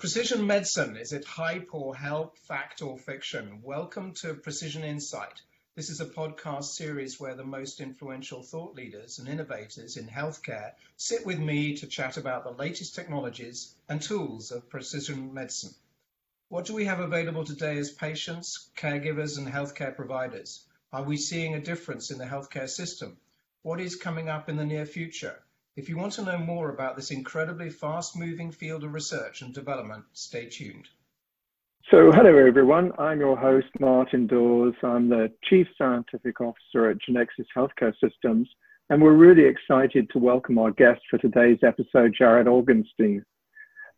Precision medicine, is it hype or help, fact or fiction? Welcome to Precision Insight. This is a podcast series where the most influential thought leaders and innovators in healthcare sit with me to chat about the latest technologies and tools of precision medicine. What do we have available today as patients, caregivers, and healthcare providers? Are we seeing a difference in the healthcare system? What is coming up in the near future? If you want to know more about this incredibly fast-moving field of research and development, stay tuned. So, hello everyone. I'm your host, Martin Dawes. I'm the Chief Scientific Officer at GenXys Healthcare Systems, and we're really excited to welcome our guest for today's episode, Jared Augenstein.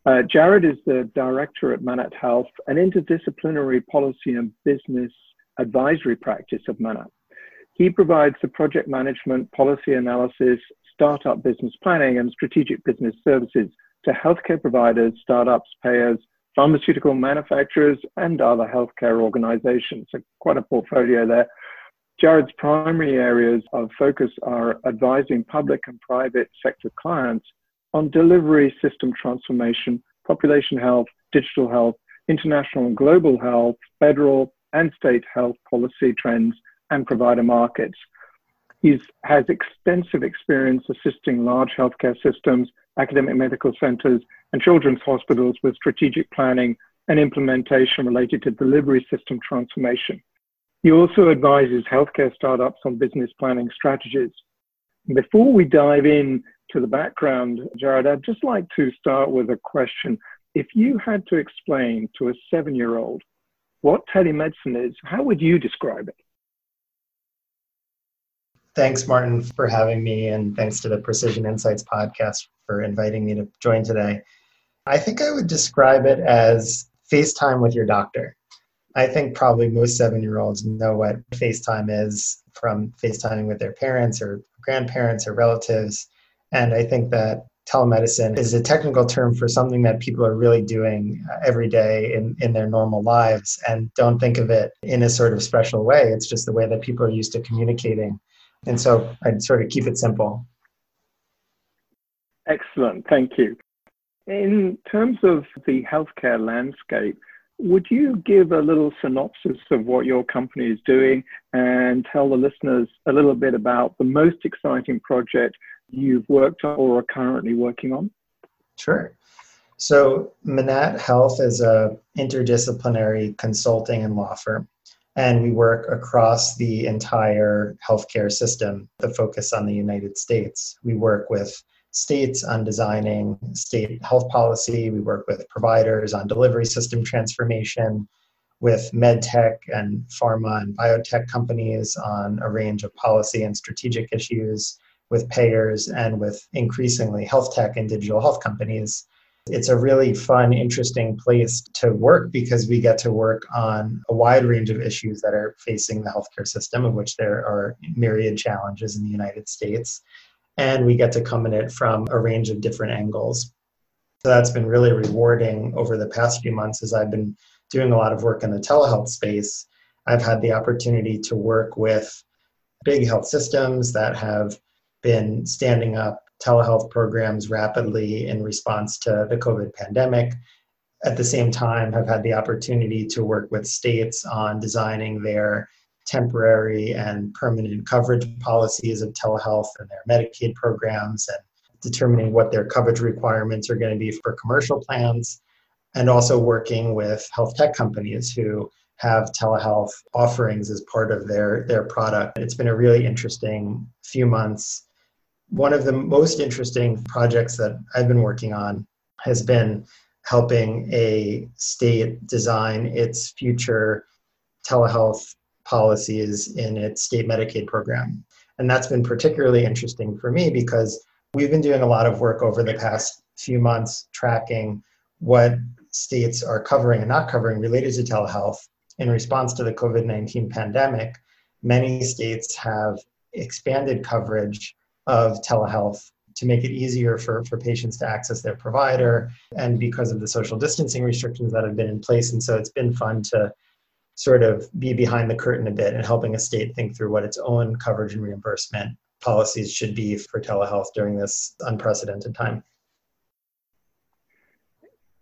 Uh, Jared is the Director at Manatt Health, an interdisciplinary policy and business advisory practice of Manatt. He provides the project management, policy analysis, startup business planning and strategic business services to healthcare providers, startups, payers, pharmaceutical manufacturers, and other healthcare organizations. So quite a portfolio there. Jared's primary areas of focus are advising public and private sector clients on delivery system transformation, population health, digital health, international and global health, federal and state health policy trends, and provider markets. He has extensive experience assisting large healthcare systems, academic medical centers, and children's hospitals with strategic planning and implementation related to delivery system transformation. He also advises healthcare startups on business planning strategies. Before we dive in to the background, Jared, I'd just like to start with a question. If you had to explain to a seven year old what telemedicine is, how would you describe it? Thanks, Martin, for having me, and thanks to the Precision Insights podcast for inviting me to join today. I think I would describe it as FaceTime with your doctor. I think probably most seven year olds know what FaceTime is from FaceTiming with their parents or grandparents or relatives. And I think that telemedicine is a technical term for something that people are really doing uh, every day in, in their normal lives and don't think of it in a sort of special way. It's just the way that people are used to communicating and so I'd sort of keep it simple. Excellent, thank you. In terms of the healthcare landscape, would you give a little synopsis of what your company is doing and tell the listeners a little bit about the most exciting project you've worked on or are currently working on? Sure. So, Manatt Health is a interdisciplinary consulting and law firm and we work across the entire healthcare system, the focus on the United States. We work with states on designing state health policy, we work with providers on delivery system transformation, with medtech and pharma and biotech companies on a range of policy and strategic issues, with payers, and with increasingly health tech and digital health companies it's a really fun, interesting place to work because we get to work on a wide range of issues that are facing the healthcare system, of which there are myriad challenges in the United States. And we get to come at it from a range of different angles. So that's been really rewarding over the past few months as I've been doing a lot of work in the telehealth space. I've had the opportunity to work with big health systems that have been standing up telehealth programs rapidly in response to the COVID pandemic. At the same time, have had the opportunity to work with states on designing their temporary and permanent coverage policies of telehealth and their Medicaid programs and determining what their coverage requirements are going to be for commercial plans, and also working with health tech companies who have telehealth offerings as part of their, their product. It's been a really interesting few months one of the most interesting projects that I've been working on has been helping a state design its future telehealth policies in its state Medicaid program. And that's been particularly interesting for me because we've been doing a lot of work over the past few months tracking what states are covering and not covering related to telehealth in response to the COVID 19 pandemic. Many states have expanded coverage of telehealth to make it easier for, for patients to access their provider and because of the social distancing restrictions that have been in place. And so it's been fun to sort of be behind the curtain a bit and helping a state think through what its own coverage and reimbursement policies should be for telehealth during this unprecedented time.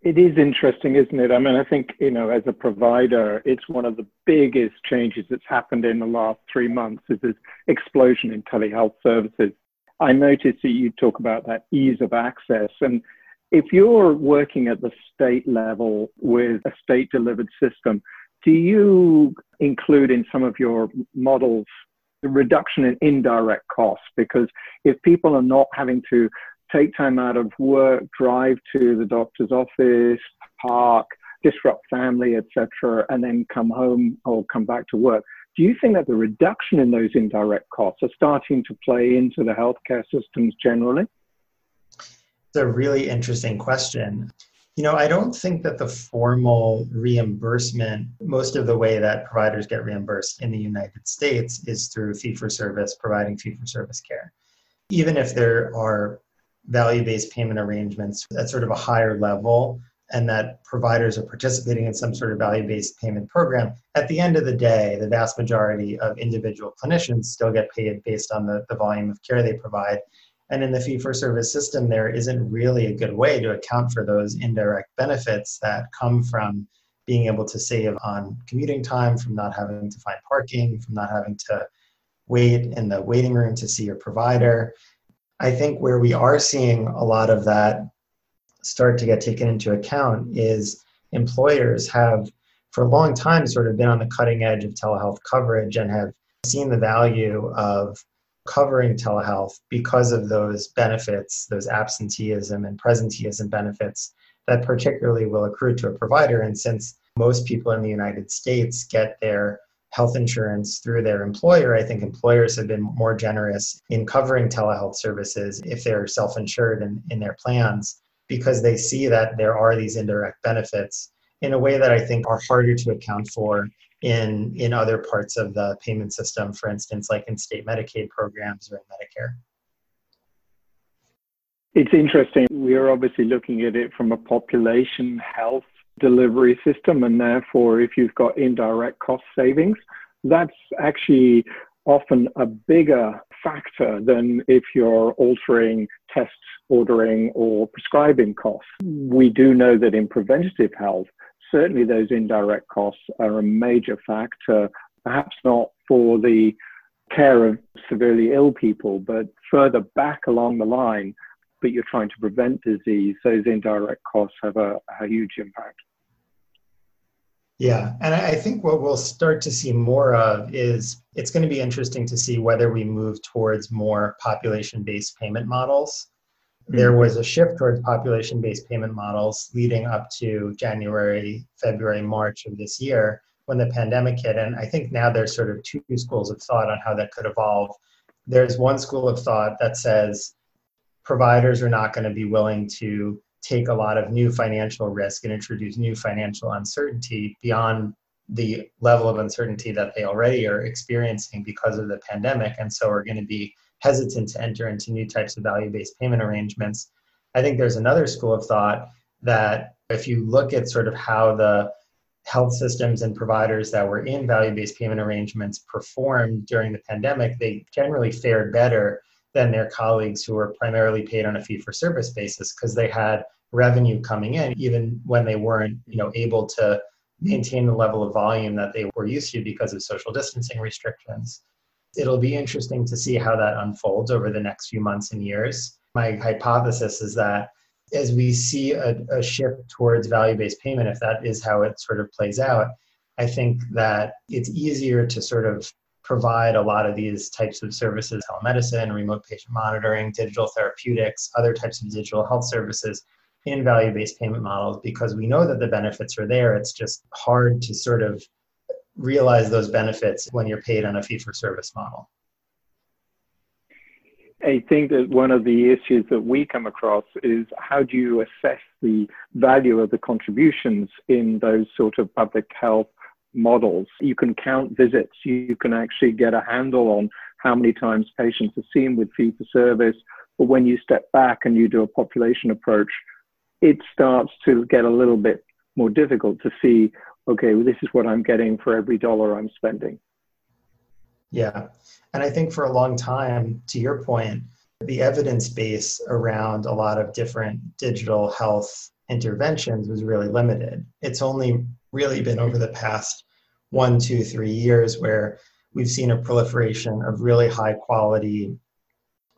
It is interesting, isn't it? I mean, I think, you know, as a provider, it's one of the biggest changes that's happened in the last three months is this explosion in telehealth services. I noticed that you talk about that ease of access. And if you're working at the state level with a state delivered system, do you include in some of your models the reduction in indirect costs? Because if people are not having to take time out of work, drive to the doctor's office, park, disrupt family, etc., and then come home or come back to work. Do you think that the reduction in those indirect costs are starting to play into the healthcare systems generally? It's a really interesting question. You know, I don't think that the formal reimbursement, most of the way that providers get reimbursed in the United States is through fee for service, providing fee for service care. Even if there are value based payment arrangements at sort of a higher level and that providers are participating in some sort of value based payment program, at the end of the day, the vast majority of individual clinicians still get paid based on the, the volume of care they provide. And in the fee for service system, there isn't really a good way to account for those indirect benefits that come from being able to save on commuting time, from not having to find parking, from not having to wait in the waiting room to see your provider. I think where we are seeing a lot of that start to get taken into account is employers have for a long time sort of been on the cutting edge of telehealth coverage and have seen the value of covering telehealth because of those benefits, those absenteeism and presenteeism benefits that particularly will accrue to a provider. And since most people in the United States get their health insurance through their employer, I think employers have been more generous in covering telehealth services if they're self insured in, in their plans because they see that there are these indirect benefits in a way that I think are harder to account for in, in other parts of the payment system, for instance, like in state Medicaid programs or in Medicare. It's interesting. We are obviously looking at it from a population health delivery system. And therefore, if you've got indirect cost savings, that's actually often a bigger factor than if you're altering tests, ordering or prescribing costs. We do know that in preventative health, certainly those indirect costs are a major factor, perhaps not for the care of severely ill people, but further back along the line, but you're trying to prevent disease, those indirect costs have a, a huge impact. Yeah, and I think what we'll start to see more of is it's going to be interesting to see whether we move towards more population based payment models. There mm-hmm. was a shift towards population based payment models leading up to January, February, March of this year when the pandemic hit. And I think now there's sort of two schools of thought on how that could evolve. There's one school of thought that says providers are not going to be willing to take a lot of new financial risk and introduce new financial uncertainty beyond the level of uncertainty that they already are experiencing because of the pandemic and so are going to be hesitant to enter into new types of value-based payment arrangements. I think there's another school of thought that if you look at sort of how the health systems and providers that were in value-based payment arrangements performed during the pandemic they generally fared better than their colleagues who were primarily paid on a fee for service basis because they had revenue coming in even when they weren't you know able to maintain the level of volume that they were used to because of social distancing restrictions. It'll be interesting to see how that unfolds over the next few months and years. My hypothesis is that as we see a, a shift towards value-based payment if that is how it sort of plays out i think that it's easier to sort of provide a lot of these types of services telemedicine remote patient monitoring digital therapeutics other types of digital health services in value based payment models because we know that the benefits are there. It's just hard to sort of realize those benefits when you're paid on a fee for service model. I think that one of the issues that we come across is how do you assess the value of the contributions in those sort of public health models? You can count visits, you can actually get a handle on how many times patients are seen with fee for service. But when you step back and you do a population approach, it starts to get a little bit more difficult to see okay well, this is what i'm getting for every dollar i'm spending yeah and i think for a long time to your point the evidence base around a lot of different digital health interventions was really limited. It's only really been over the past one, two, three years where we've seen a proliferation of really high quality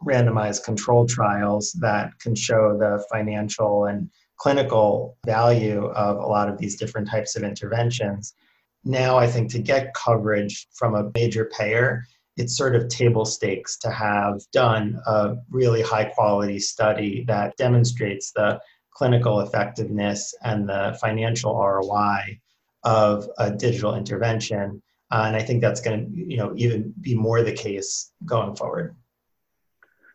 randomized control trials that can show the financial and clinical value of a lot of these different types of interventions. Now, I think to get coverage from a major payer, it's sort of table stakes to have done a really high quality study that demonstrates the clinical effectiveness and the financial ROI of a digital intervention. Uh, and I think that's going to, you know, even be more the case going forward.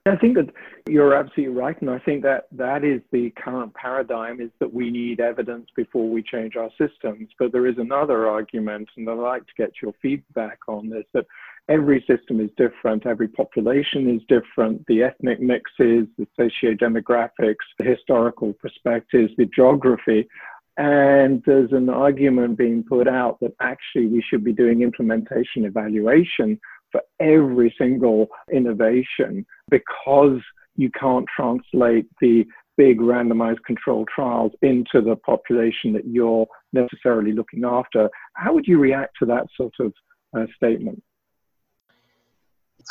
I think that you're absolutely right, and I think that that is the current paradigm: is that we need evidence before we change our systems. But there is another argument, and I'd like to get your feedback on this: that every system is different, every population is different, the ethnic mixes, the socio-demographics, the historical perspectives, the geography. And there's an argument being put out that actually we should be doing implementation evaluation for every single innovation because you can't translate the big randomized controlled trials into the population that you're necessarily looking after. How would you react to that sort of uh, statement?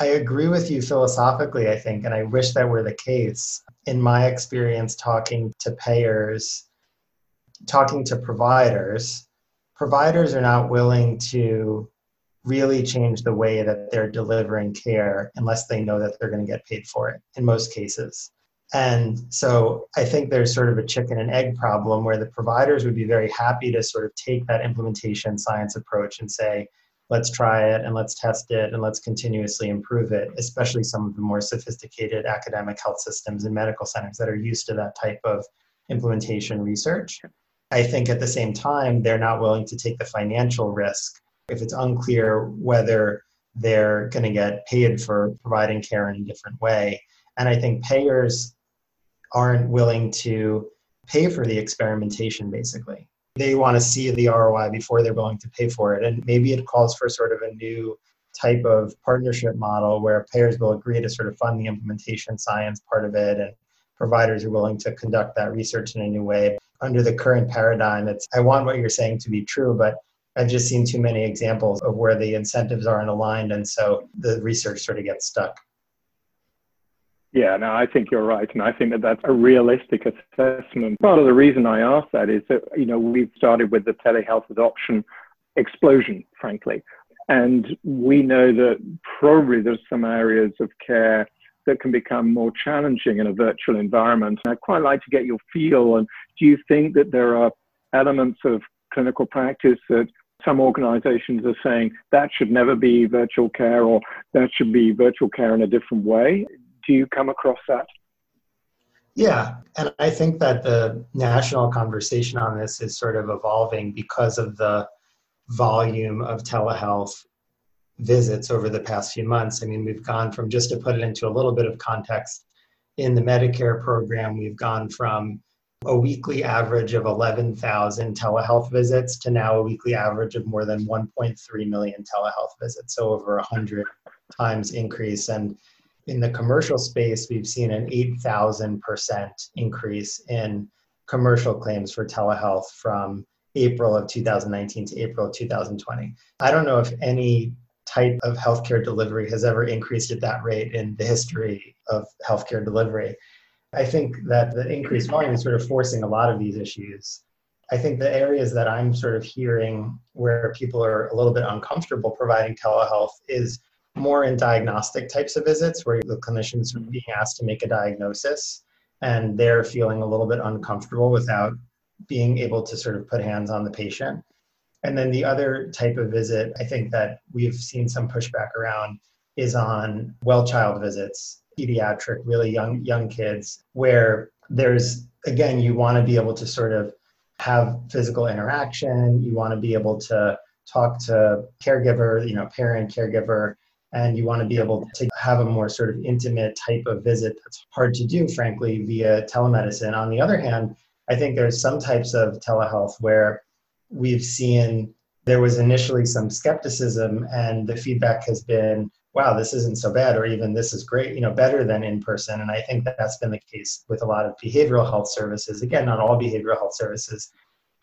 I agree with you philosophically, I think, and I wish that were the case. In my experience, talking to payers, talking to providers, providers are not willing to really change the way that they're delivering care unless they know that they're going to get paid for it in most cases. And so I think there's sort of a chicken and egg problem where the providers would be very happy to sort of take that implementation science approach and say, let's try it and let's test it and let's continuously improve it, especially some of the more sophisticated academic health systems and medical centers that are used to that type of implementation research. I think at the same time, they're not willing to take the financial risk if it's unclear whether they're going to get paid for providing care in a different way. And I think payers aren't willing to pay for the experimentation, basically. They want to see the ROI before they're willing to pay for it. And maybe it calls for sort of a new type of partnership model where payers will agree to sort of fund the implementation science part of it and providers are willing to conduct that research in a new way. Under the current paradigm, it's I want what you're saying to be true, but I've just seen too many examples of where the incentives aren't aligned, and so the research sort of gets stuck. Yeah, no, I think you're right, and I think that that's a realistic assessment. Part of the reason I ask that is that you know we've started with the telehealth adoption explosion, frankly, and we know that probably there's some areas of care that can become more challenging in a virtual environment. And I'd quite like to get your feel. And do you think that there are elements of clinical practice that some organizations are saying that should never be virtual care or that should be virtual care in a different way. Do you come across that? Yeah, and I think that the national conversation on this is sort of evolving because of the volume of telehealth visits over the past few months. I mean, we've gone from, just to put it into a little bit of context, in the Medicare program, we've gone from a weekly average of 11,000 telehealth visits to now a weekly average of more than 1.3 million telehealth visits, so over 100 times increase. And in the commercial space, we've seen an 8,000% increase in commercial claims for telehealth from April of 2019 to April of 2020. I don't know if any type of healthcare delivery has ever increased at that rate in the history of healthcare delivery. I think that the increased volume is sort of forcing a lot of these issues. I think the areas that I'm sort of hearing where people are a little bit uncomfortable providing telehealth is more in diagnostic types of visits where the clinicians are being asked to make a diagnosis and they're feeling a little bit uncomfortable without being able to sort of put hands on the patient. And then the other type of visit I think that we've seen some pushback around is on well child visits pediatric, really young young kids, where there's again you want to be able to sort of have physical interaction. You want to be able to talk to caregiver, you know, parent, caregiver, and you want to be able to have a more sort of intimate type of visit that's hard to do, frankly, via telemedicine. On the other hand, I think there's some types of telehealth where we've seen there was initially some skepticism, and the feedback has been wow, this isn't so bad, or even this is great, you know, better than in person. And I think that that's been the case with a lot of behavioral health services. Again, not all behavioral health services,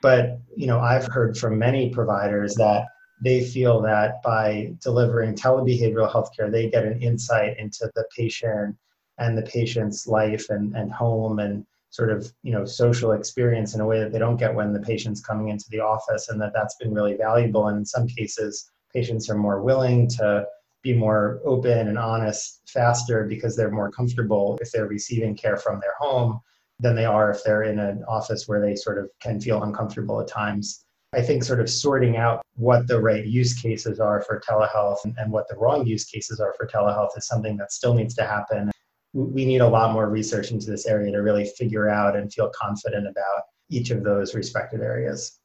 but you know, I've heard from many providers that they feel that by delivering telebehavioral healthcare, they get an insight into the patient and the patient's life and, and home and sort of you know social experience in a way that they don't get when the patient's coming into the office and that that's been really valuable and in some cases patients are more willing to be more open and honest faster because they're more comfortable if they're receiving care from their home than they are if they're in an office where they sort of can feel uncomfortable at times. I think sort of sorting out what the right use cases are for telehealth and, what the wrong use cases are for telehealth is something that still needs to happen. We need a lot more research into this area to really figure out and feel confident about each of those respective areas.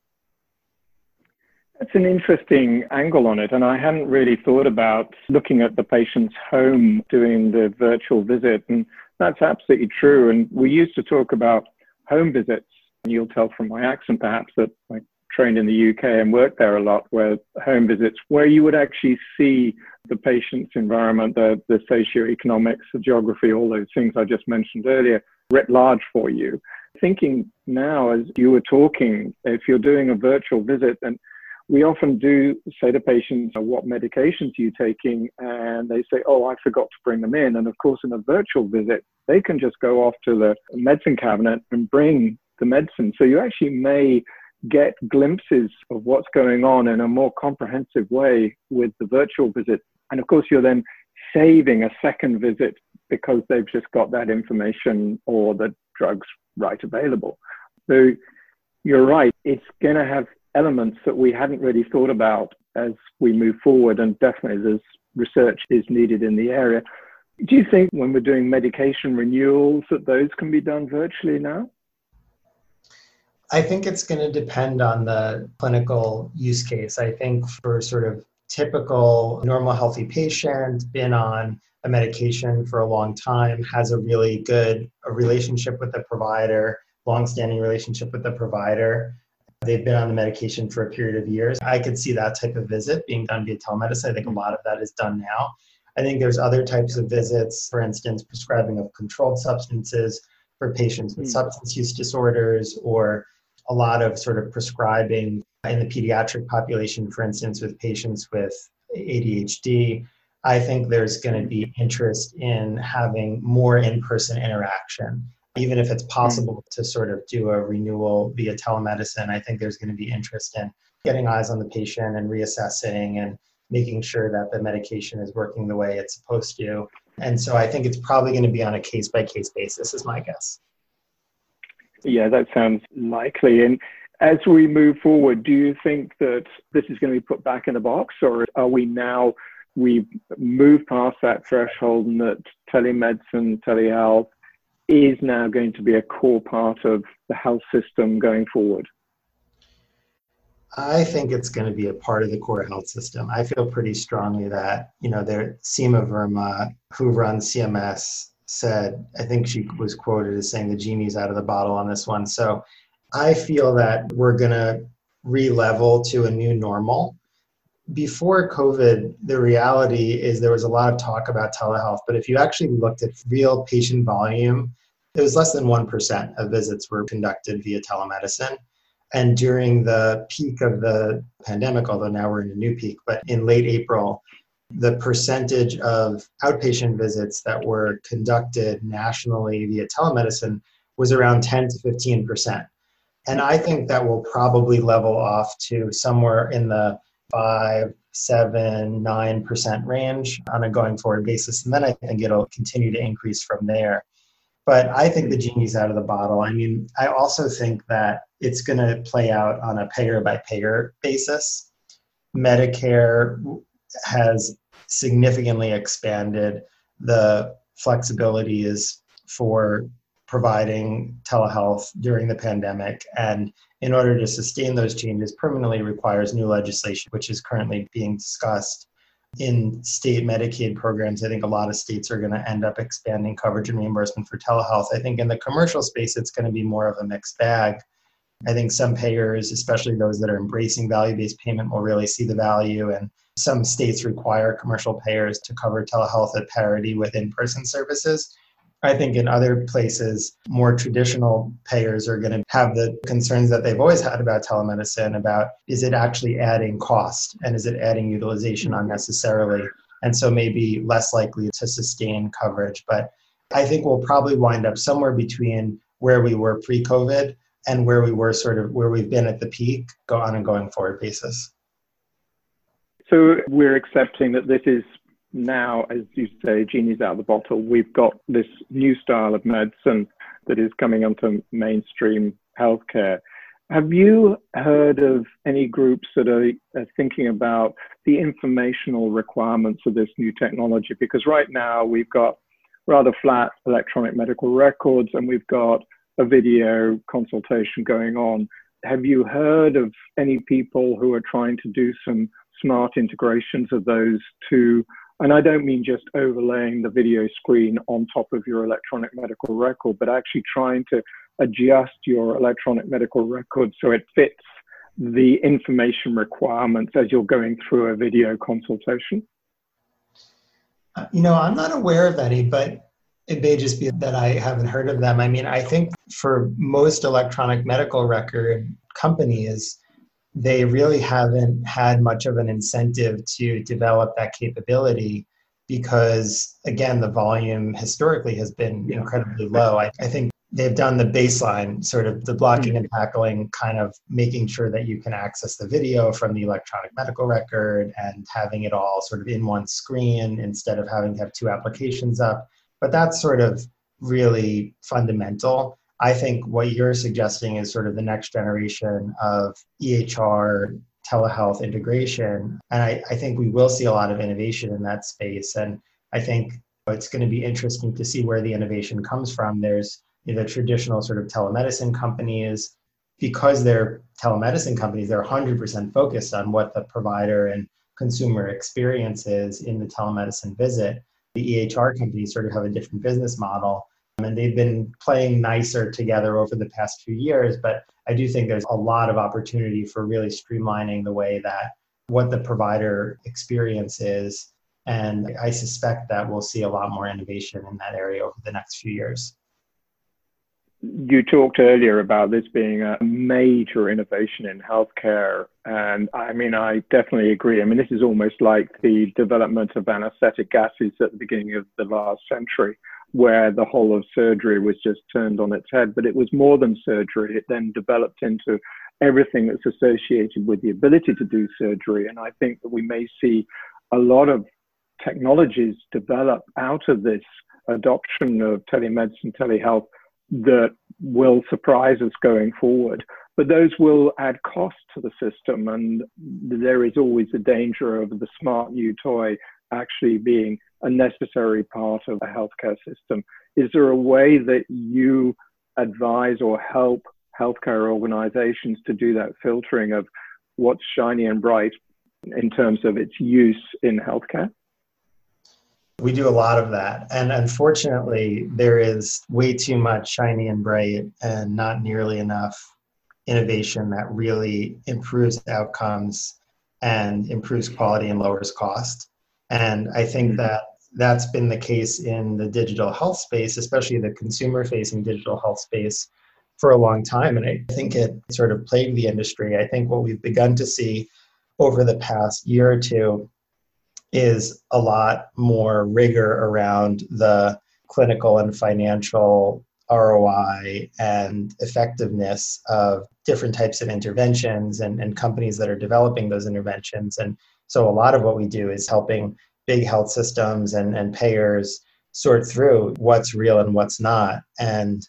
That's an interesting angle on it. And I hadn't really thought about looking at the patient's home doing the virtual visit. And that's absolutely true. And we used to talk about home visits. And you'll tell from my accent, perhaps, that I trained in the UK and worked there a lot, where home visits, where you would actually see the patient's environment, the, the socioeconomics, the geography, all those things I just mentioned earlier, writ large for you. Thinking now, as you were talking, if you're doing a virtual visit and we often do say to patients, oh, What medications are you taking? And they say, Oh, I forgot to bring them in. And of course, in a virtual visit, they can just go off to the medicine cabinet and bring the medicine. So you actually may get glimpses of what's going on in a more comprehensive way with the virtual visit. And of course, you're then saving a second visit because they've just got that information or the drugs right available. So you're right, it's going to have elements that we hadn't really thought about as we move forward, and definitely there's research is needed in the area. Do you think when we're doing medication renewals that those can be done virtually now? I think it's going to depend on the clinical use case. I think for sort of typical normal healthy patient, been on a medication for a long time, has a really good a relationship with the provider, long-standing relationship with the provider, they've been on the medication for a period of years. I could see that type of visit being done via telemedicine. I think a lot of that is done now. I think there's other types of visits, for instance, prescribing of controlled substances for patients with mm. substance use disorders, or a lot of sort of prescribing in the pediatric population, for instance, with patients with ADHD. I think there's going to be interest in having more in person interaction even if it's hmm. possible to sort of do a renewal via telemedicine, I think there's going to be interest in getting eyes on the patient and reassessing and making sure that the medication is working the way it's supposed to. And so I think it's probably going to be on a case by case basis, is my guess. Yeah, that sounds likely. And as we move forward, do you think that this is going to be put back in the box, or are we now we move past that threshold and that telemedicine, telehealth is now going to be a core part of the health system going forward? I think it's going to be a part of the core health system. I feel pretty strongly that, you know, there Seema Verma, who runs CMS, said, I think she was quoted as saying the genie's out of the bottle on this one. So I feel that we're going to re-level to a new normal before COVID, the reality is there was a lot of talk about telehealth, but if you actually looked at real patient volume, it was less than 1% of visits were conducted via telemedicine. And during the peak of the pandemic, although now we're in a new peak, but in late April, the percentage of outpatient visits that were conducted nationally via telemedicine was around 10 to 15%. And I think that will probably level off to somewhere in the five, seven, nine percent range on a going forward basis. And then I think it'll continue to increase from there. But I think the genie's out of the bottle. I mean, I also think that it's going to play out on a payer by payer basis. Medicare has significantly expanded the flexibility is for providing telehealth during the pandemic. And in order to sustain those changes permanently requires new legislation, which is currently being discussed in state Medicaid programs. I think a lot of states are going to end up expanding coverage and reimbursement for telehealth. I think in the commercial space, it's going to be more of a mixed bag. I think some payers, especially those that are embracing value based payment, will really see the value and some states require commercial payers to cover telehealth at parity with in person services. I think in other places, more traditional payers are going to have the concerns that they've always had about telemedicine about is it actually adding cost and is it adding utilization mm-hmm. unnecessarily? And so maybe less likely to sustain coverage. But I think we'll probably wind up somewhere between where we were pre COVID and where we were sort of where we've been at the peak go on and going forward basis. So we're accepting that this is now, as you say, genie's out of the bottle. We've got this new style of medicine that is coming onto mainstream healthcare. Have you heard of any groups that are, are, thinking about the informational requirements of this new technology? Because right now we've got rather flat electronic medical records and we've got a video consultation going on. Have you heard of any people who are trying to do some smart integrations of those two and I don't mean just overlaying the video screen on top of your electronic medical record, but actually trying to adjust your electronic medical record so it fits the information requirements as you're going through a video consultation? Uh, you know, I'm not aware of any, but it may just be that I haven't heard of them. I mean, I think for most electronic medical record companies, they really haven't had much of an incentive to develop that capability because again the volume historically has been incredibly low. I, I, think they've done the baseline sort of the blocking and mm-hmm. tackling kind of making sure that you can access the video from the electronic medical record and having it all sort of in one screen instead of having to have two applications up. But that's sort of really fundamental I think what you're suggesting is sort of the next generation of EHR telehealth integration. And I, I think we will see a lot of innovation in that space. And I think it's going to be interesting to see where the innovation comes from. There's the traditional sort of telemedicine companies, because they're telemedicine companies, they're 100% focused on what the provider and consumer experience is in the telemedicine visit. The EHR companies sort of have a different business model and they've been playing nicer together over the past few years. But I do think there's a lot of opportunity for really streamlining the way that what the provider experience is. And I suspect that we'll see a lot more innovation in that area over the next few years. You talked earlier about this being a major innovation in healthcare. And I mean, I definitely agree. I mean, this is almost like the development of anesthetic gases at the beginning of the last century where the whole of surgery was just turned on its head. But it was more than surgery. It then developed into everything that's associated with the ability to do surgery. And I think that we may see a lot of technologies develop out of this adoption of telemedicine, telehealth that will surprise us going forward. But those will add cost to the system. And there is always the danger of the smart new toy actually being a necessary part of a healthcare system. Is there a way that you advise or help healthcare organizations to do that filtering of what's shiny and bright in terms of its use in healthcare? We do a lot of that. And unfortunately, there is way too much shiny and bright and not nearly enough innovation that really improves outcomes and improves quality and lowers cost. And I think mm-hmm. that that's been the case in the digital health space, especially the consumer facing digital health space for a long time. And I think it sort of plagued the industry. I think what we've begun to see over the past year or two is a lot more rigor around the clinical and financial ROI and effectiveness of different types of interventions and, and companies that are developing those interventions. And so a lot of what we do is helping big health systems and, and payers sort through what's real and what's not. And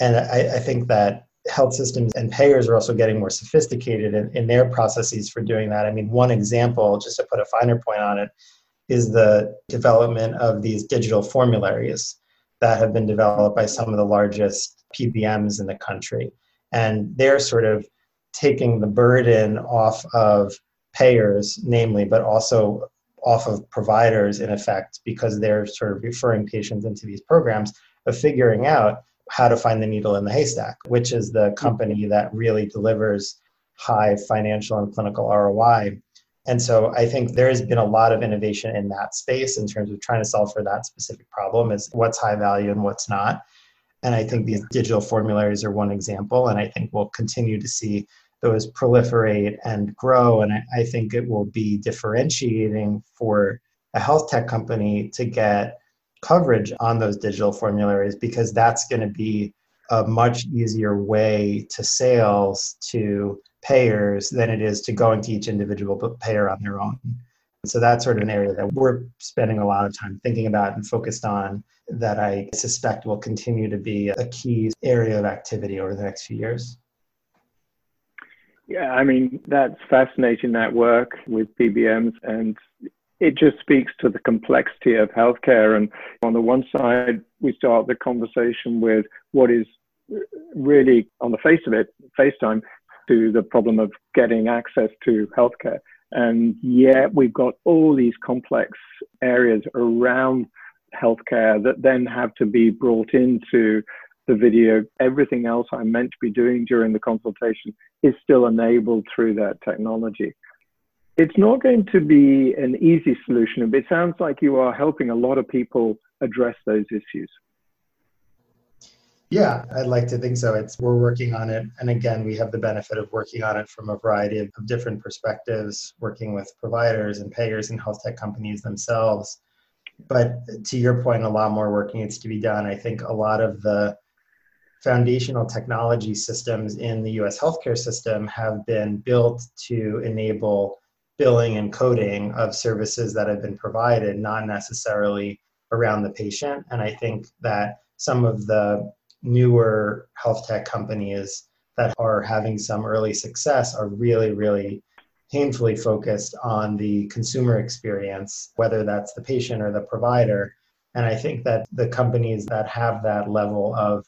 and I, I think that health systems and payers are also getting more sophisticated in, in their processes for doing that. I mean, one example, just to put a finer point on it, is the development of these digital formularies that have been developed by some of the largest PBMs in the country. And they're sort of taking the burden off of payers, namely, but also off of providers in effect because they're sort of referring patients into these programs of figuring out how to find the needle in the haystack, which is the mm-hmm. company that really delivers high financial and clinical ROI. And so I think there has been a lot of innovation in that space in terms of trying to solve for that specific problem is what's high value and what's not. And I think these digital formularies are one example. And I think we'll continue to see those proliferate and grow. And I, think it will be differentiating for a health tech company to get coverage on those digital formularies because that's going to be a much easier way to sales to payers than it is to going to each individual payer on their own. So that's sort of an area that we're spending a lot of time thinking about and focused on that I suspect will continue to be a key area of activity over the next few years. Yeah, I mean, that's fascinating, that work with PBMs. And it just speaks to the complexity of healthcare. And on the one side, we start the conversation with what is really, on the face of it, FaceTime, to the problem of getting access to healthcare. And yet we've got all these complex areas around healthcare that then have to be brought into the video. Everything else I'm meant to be doing during the consultation is still enabled through that technology. It's not going to be an easy solution, but it sounds like you are helping a lot of people address those issues. Yeah, I'd like to think so. It's we're working on it, and again, we have the benefit of working on it from a variety of, of different perspectives, working with providers and payers and health tech companies themselves. But to your point, a lot more work needs to be done. I think a lot of the foundational technology systems in the US healthcare system have been built to enable billing and coding of services that have been provided, not necessarily around the patient. And I think that some of the newer health tech companies that are having some early success are really, really painfully focused on the consumer experience, whether that's the patient or the provider. And I think that the companies that have that level of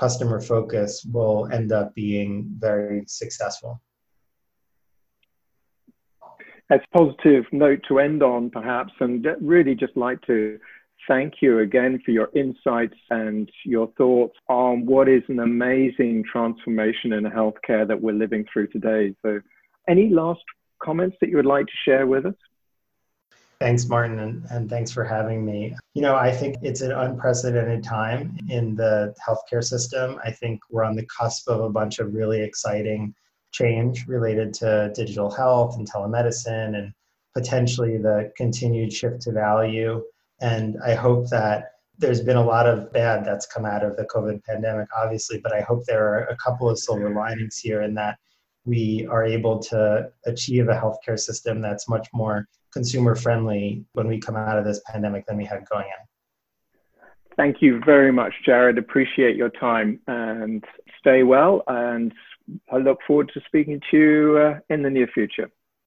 customer focus will end up being very successful. As a positive note to end on, perhaps, and really just like to thank you again for your insights and your thoughts on what is an amazing transformation in healthcare that we're living through today. So, any last comments that you would like to share with us? Thanks, Martin, and, and thanks for having me. You know, I think it's an unprecedented time in the healthcare system. I think we're on the cusp of a bunch of really exciting change related to digital health and telemedicine and potentially the continued shift to value. And I hope that there's been a lot of bad that's come out of the COVID pandemic, obviously, but I hope there are a couple of silver linings here in that we are able to achieve a healthcare system that's much more consumer friendly when we come out of this pandemic than we had going in. Thank you very much, Jared. Appreciate your time and stay well. And I look forward to speaking to you uh, in the near future.